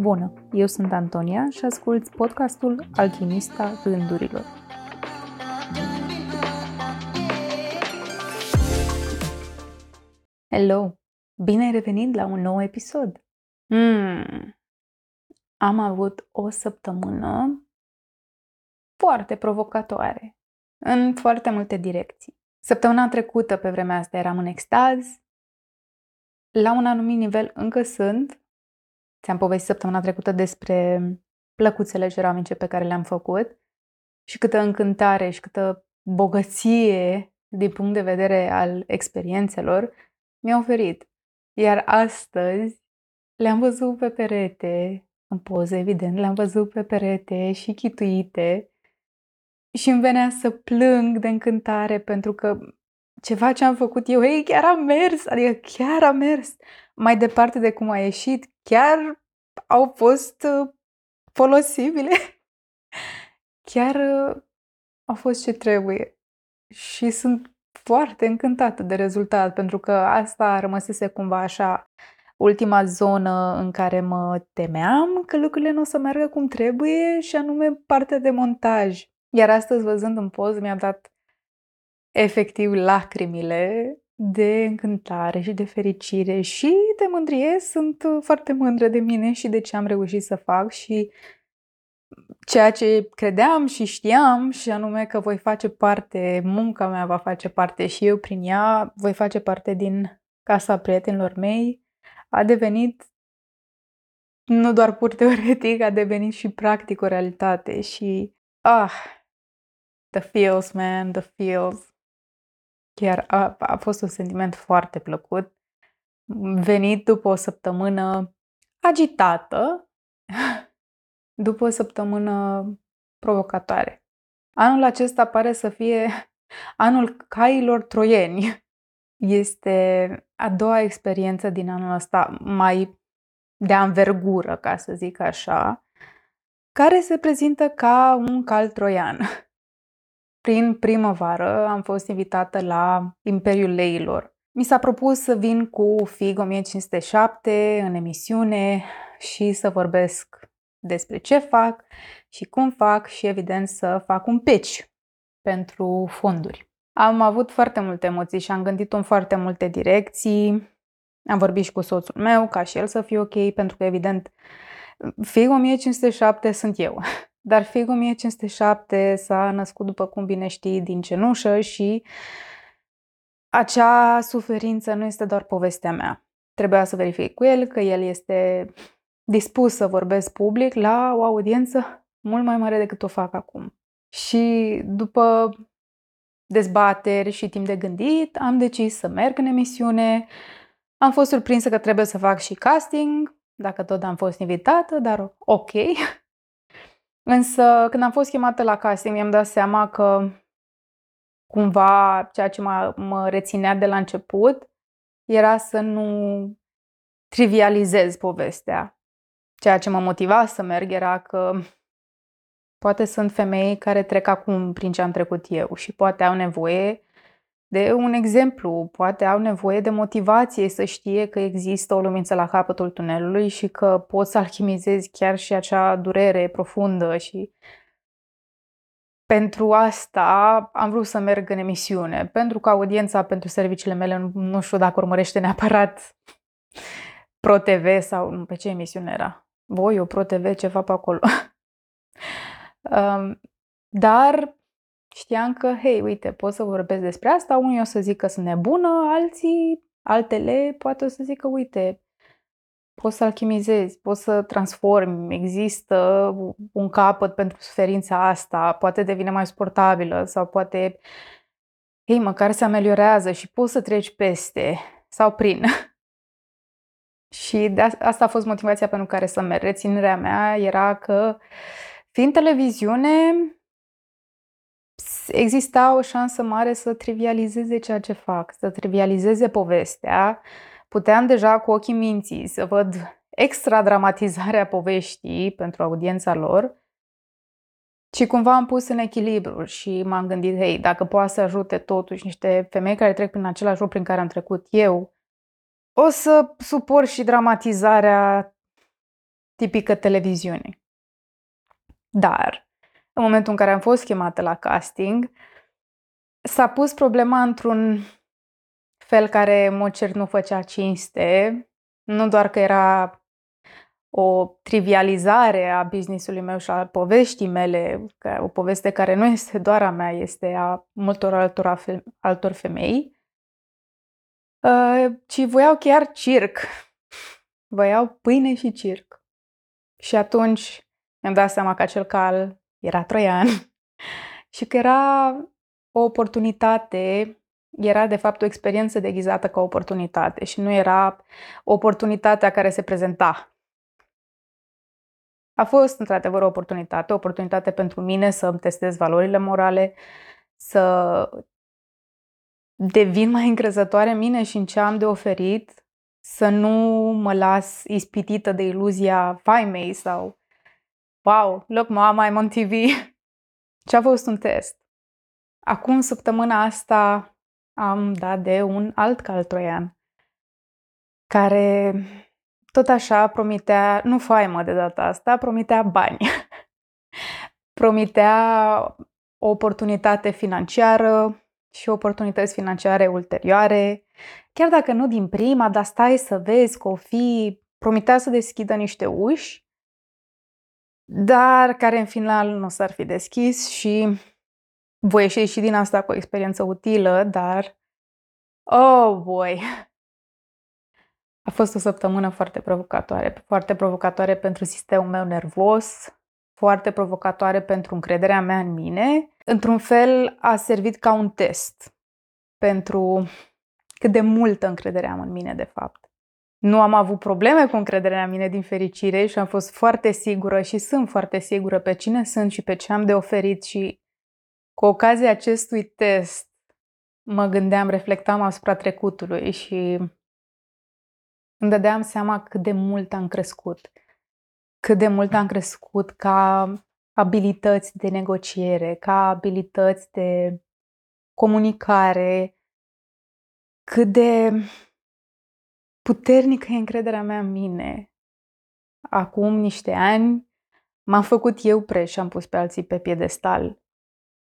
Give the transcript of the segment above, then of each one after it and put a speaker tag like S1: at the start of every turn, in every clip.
S1: Bună, eu sunt Antonia și ascult podcastul Alchimista Gândurilor. Hello! Bine ai revenit la un nou episod! Mm. Am avut o săptămână foarte provocatoare în foarte multe direcții. Săptămâna trecută, pe vremea asta, eram în extaz. La un anumit nivel încă sunt. Ți-am povestit săptămâna trecută despre plăcuțele ceramice pe care le-am făcut și câtă încântare și câtă bogăție din punct de vedere al experiențelor mi-a oferit. Iar astăzi le-am văzut pe perete, în poze, evident, le-am văzut pe perete și chituite și îmi venea să plâng de încântare pentru că ceva ce am făcut eu, ei, chiar a mers, adică chiar a mers. Mai departe de cum a ieșit, chiar au fost uh, folosibile. chiar uh, au fost ce trebuie. Și sunt foarte încântată de rezultat, pentru că asta rămăsese cumva așa ultima zonă în care mă temeam că lucrurile nu o să meargă cum trebuie și anume partea de montaj. Iar astăzi, văzând în poză, mi-a dat efectiv lacrimile de încântare și de fericire și de mândrie. Sunt uh, foarte mândră de mine și de ce am reușit să fac și ceea ce credeam și știam și anume că voi face parte, munca mea va face parte și eu prin ea voi face parte din casa prietenilor mei, a devenit nu doar pur teoretic, a devenit și practic o realitate și ah, the feels, man, the feels. Chiar a, a fost un sentiment foarte plăcut, venit după o săptămână agitată, după o săptămână provocatoare. Anul acesta pare să fie anul cailor troieni. Este a doua experiență din anul ăsta mai de anvergură, ca să zic așa, care se prezintă ca un cal troian. Prin primăvară am fost invitată la Imperiul Leilor. Mi s-a propus să vin cu FIG 1507 în emisiune și să vorbesc despre ce fac și cum fac și evident să fac un pitch pentru fonduri. Am avut foarte multe emoții și am gândit în foarte multe direcții. Am vorbit și cu soțul meu ca și el să fie ok, pentru că evident FIG 1507 sunt eu. Dar Fig 1507 s-a născut, după cum bine știi, din cenușă și acea suferință nu este doar povestea mea. Trebuia să verific cu el că el este dispus să vorbesc public la o audiență mult mai mare decât o fac acum. Și după dezbateri și timp de gândit, am decis să merg în emisiune. Am fost surprinsă că trebuie să fac și casting, dacă tot am fost invitată, dar ok. Însă, când am fost chemată la casting, mi-am dat seama că cumva ceea ce mă, mă reținea de la început era să nu trivializez povestea. Ceea ce mă motiva să merg era că poate sunt femei care trec acum prin ce am trecut eu și poate au nevoie de un exemplu, poate au nevoie de motivație să știe că există o lumință la capătul tunelului și că poți să alchimizezi chiar și acea durere profundă și pentru asta am vrut să merg în emisiune, pentru că audiența pentru serviciile mele nu știu dacă urmărește neapărat Pro TV sau pe ce emisiune era. Voi, o Pro TV, ceva pe acolo. um, dar știam că, hei, uite, pot să vorbesc despre asta, unii o să zic că sunt nebună, alții, altele, poate o să zic că, uite, poți să alchimizezi, poți să transformi, există un capăt pentru suferința asta, poate devine mai suportabilă sau poate, hei, măcar se ameliorează și poți să treci peste sau prin. și de asta a fost motivația pentru care să merg. Reținerea mea era că, fiind televiziune, exista o șansă mare să trivializeze ceea ce fac, să trivializeze povestea. Puteam deja cu ochii minții să văd extra dramatizarea poveștii pentru audiența lor și cumva am pus în echilibru și m-am gândit, hei, dacă poate să ajute totuși niște femei care trec prin același lucru prin care am trecut eu, o să suport și dramatizarea tipică televiziune. Dar, în momentul în care am fost chemată la casting, s-a pus problema într-un fel care, în mod cert, nu făcea cinste. Nu doar că era o trivializare a businessului meu și a poveștii mele, o poveste care nu este doar a mea, este a multor altor, altor femei, uh, ci voiau chiar circ. Voiau pâine și circ. Și atunci mi-am dat seama că acel cal era troian și că era o oportunitate, era de fapt o experiență deghizată ca oportunitate și nu era oportunitatea care se prezenta. A fost într-adevăr o oportunitate, o oportunitate pentru mine să îmi testez valorile morale, să devin mai încrezătoare în mine și în ce am de oferit, să nu mă las ispitită de iluzia faimei sau wow, look mama, I'm on TV. Ce a fost un test. Acum, săptămâna asta, am dat de un alt cal troian care tot așa promitea, nu faimă de data asta, promitea bani. promitea o oportunitate financiară și oportunități financiare ulterioare. Chiar dacă nu din prima, dar stai să vezi că o fi, promitea să deschidă niște uși, dar care în final nu s-ar fi deschis și voi ieși și din asta cu o experiență utilă, dar oh boy, a fost o săptămână foarte provocatoare, foarte provocatoare pentru sistemul meu nervos, foarte provocatoare pentru încrederea mea în mine. Într-un fel a servit ca un test pentru cât de multă încredere am în mine, de fapt. Nu am avut probleme cu încrederea în mine din fericire și am fost foarte sigură și sunt foarte sigură pe cine sunt și pe ce am de oferit și cu ocazia acestui test mă gândeam, reflectam asupra trecutului și îmi dădeam seama cât de mult am crescut. Cât de mult am crescut ca abilități de negociere, ca abilități de comunicare, cât de puternică e încrederea mea în mine. Acum niște ani m-am făcut eu preș și am pus pe alții pe piedestal.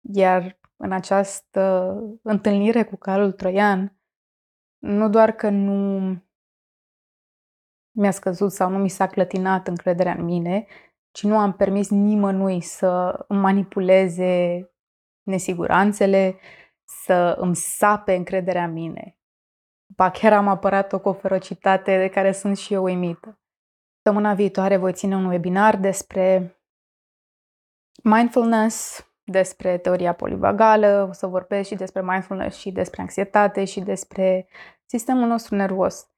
S1: Iar în această întâlnire cu calul troian, nu doar că nu mi-a scăzut sau nu mi s-a clătinat încrederea în mine, ci nu am permis nimănui să îmi manipuleze nesiguranțele, să îmi sape încrederea în mine. Ba chiar am apărat-o cu o ferocitate de care sunt și eu uimită. Săptămâna viitoare voi ține un webinar despre mindfulness, despre teoria polivagală, o să vorbesc și despre mindfulness și despre anxietate și despre sistemul nostru nervos.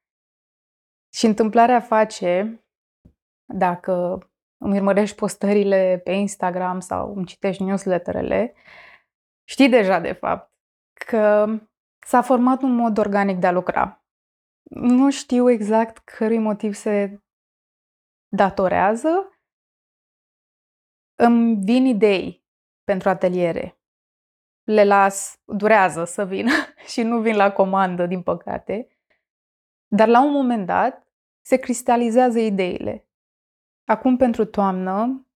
S1: Și întâmplarea face, dacă îmi urmărești postările pe Instagram sau îmi citești newsletterele, știi deja de fapt că s-a format un mod organic de a lucra. Nu știu exact cărui motiv se datorează. Îmi vin idei pentru ateliere. Le las, durează să vină și nu vin la comandă, din păcate. Dar la un moment dat se cristalizează ideile. Acum pentru toamnă,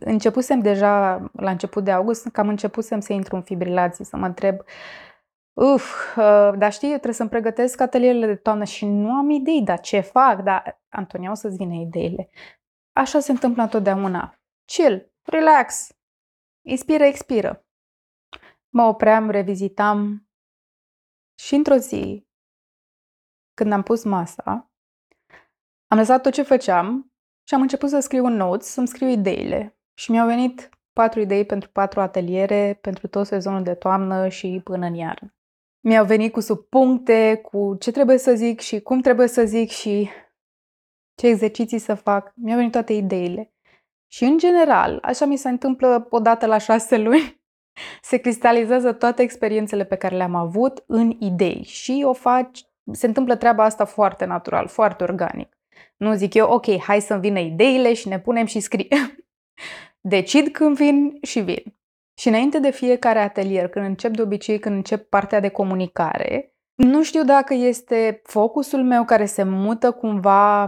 S1: începusem deja la început de august, cam începusem să intru în fibrilație, să mă întreb Uf, uh, dar știi, eu trebuie să-mi pregătesc atelierele de toamnă și nu am idei, dar ce fac? Dar, Antonia, o să-ți vină ideile. Așa se întâmplă întotdeauna. Chill, relax, inspiră, expiră. Mă opream, revizitam și într-o zi când am pus masa, am lăsat tot ce făceam și am început să scriu un notes, să-mi scriu ideile. Și mi-au venit patru idei pentru patru ateliere, pentru tot sezonul de toamnă și până în iarnă. Mi-au venit cu subpuncte, cu ce trebuie să zic și cum trebuie să zic și ce exerciții să fac. Mi-au venit toate ideile. Și în general, așa mi se întâmplă odată la șase luni, se cristalizează toate experiențele pe care le-am avut în idei și o faci se întâmplă treaba asta foarte natural, foarte organic. Nu zic eu, ok, hai să-mi vină ideile și ne punem și scriem. Decid când vin și vin. Și înainte de fiecare atelier, când încep de obicei, când încep partea de comunicare, nu știu dacă este focusul meu care se mută cumva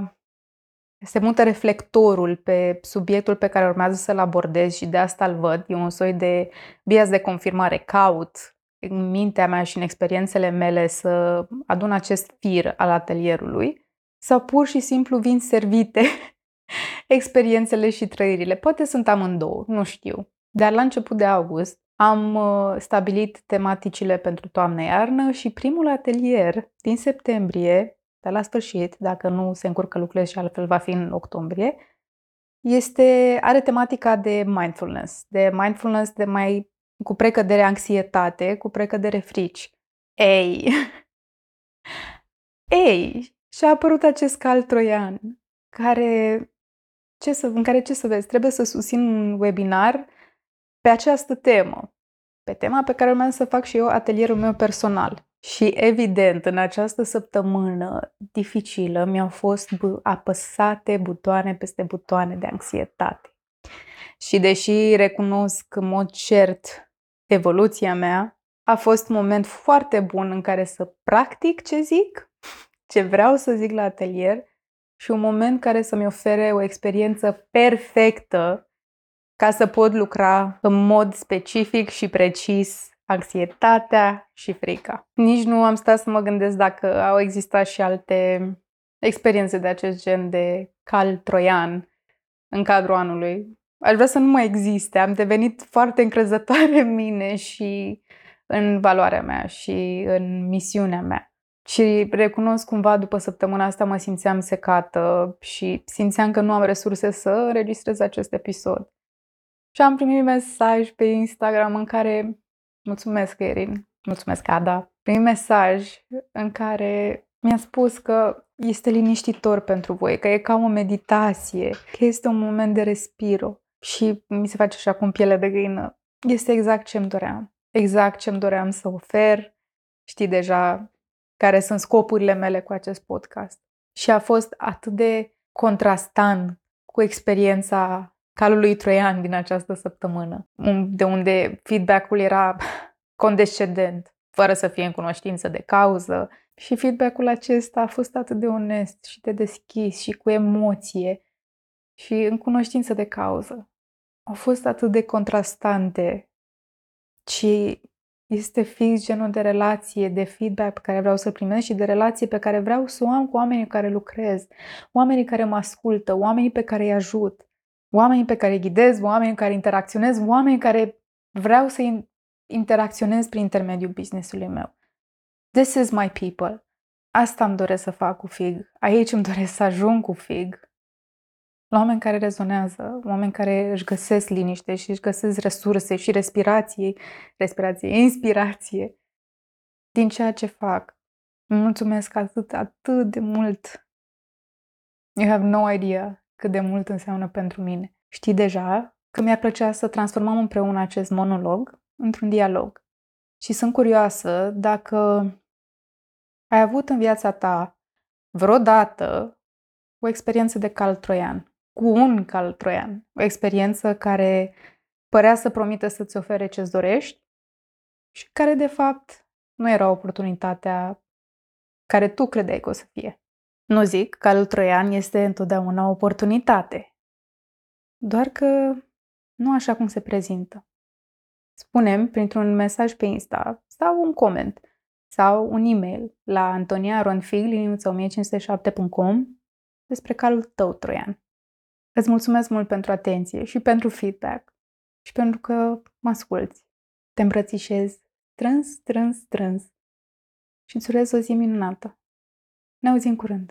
S1: se mută reflectorul pe subiectul pe care urmează să-l abordez și de asta îl văd. E un soi de bias de confirmare. Caut în mintea mea și în experiențele mele să adun acest fir al atelierului sau pur și simplu vin servite experiențele și trăirile. Poate sunt amândouă, nu știu. Dar la început de august am uh, stabilit tematicile pentru toamnă-iarnă și primul atelier din septembrie, de la sfârșit, dacă nu se încurcă lucrurile și altfel va fi în octombrie, este, are tematica de mindfulness, de mindfulness de mai cu precădere anxietate, cu precădere frici. Ei! Ei! Și a apărut acest cal troian, care, ce să, în care ce să vezi, trebuie să susțin un webinar pe această temă, pe tema pe care urmează să fac și eu atelierul meu personal. Și evident, în această săptămână dificilă mi-au fost apăsate butoane peste butoane de anxietate. Și deși recunosc în mod cert evoluția mea, a fost un moment foarte bun în care să practic ce zic, ce vreau să zic la atelier și un moment care să-mi ofere o experiență perfectă ca să pot lucra în mod specific și precis anxietatea și frica. Nici nu am stat să mă gândesc dacă au existat și alte experiențe de acest gen de cal troian în cadrul anului. Aș vrea să nu mai existe. Am devenit foarte încrezătoare în mine și în valoarea mea și în misiunea mea. Și recunosc cumva după săptămâna asta mă simțeam secată și simțeam că nu am resurse să înregistrez acest episod. Și am primit mesaj pe Instagram în care, mulțumesc Erin, mulțumesc Ada, primit mesaj în care mi-a spus că este liniștitor pentru voi, că e ca o meditație, că este un moment de respiro și mi se face așa cu piele de găină. Este exact ce îmi doream. Exact ce îmi doream să ofer. Știi deja care sunt scopurile mele cu acest podcast. Și a fost atât de contrastant cu experiența calului troian din această săptămână, de unde feedback-ul era condescendent, fără să fie în cunoștință de cauză. Și feedback-ul acesta a fost atât de onest și de deschis și cu emoție și în cunoștință de cauză. Au fost atât de contrastante și este fix genul de relație, de feedback pe care vreau să-l primesc și de relație pe care vreau să o am cu oamenii cu care lucrez, oamenii care mă ascultă, oamenii pe care îi ajut oamenii pe care îi ghidez, oamenii care interacționez, oamenii care vreau să interacționez prin intermediul businessului meu. This is my people. Asta îmi doresc să fac cu FIG. Aici îmi doresc să ajung cu FIG. La oameni care rezonează, oameni care își găsesc liniște și își găsesc resurse și respirație, respirație, inspirație din ceea ce fac. Îmi mulțumesc atât, atât de mult. You have no idea cât de mult înseamnă pentru mine. Știi deja că mi-ar plăcea să transformăm împreună acest monolog într-un dialog. Și sunt curioasă dacă ai avut în viața ta vreodată o experiență de cal troian, cu un cal troian, o experiență care părea să promită să-ți ofere ce-ți dorești și care de fapt nu era oportunitatea care tu credeai că o să fie. Nu zic că al troian este întotdeauna o oportunitate, doar că nu așa cum se prezintă. Spunem printr-un mesaj pe Insta sau un coment sau un e-mail la antoniaronfig.1507.com despre calul tău troian. Îți mulțumesc mult pentru atenție și pentru feedback și pentru că mă asculți. Te îmbrățișez strâns, strâns, strâns și îți urez o zi minunată. Ne auzim curând!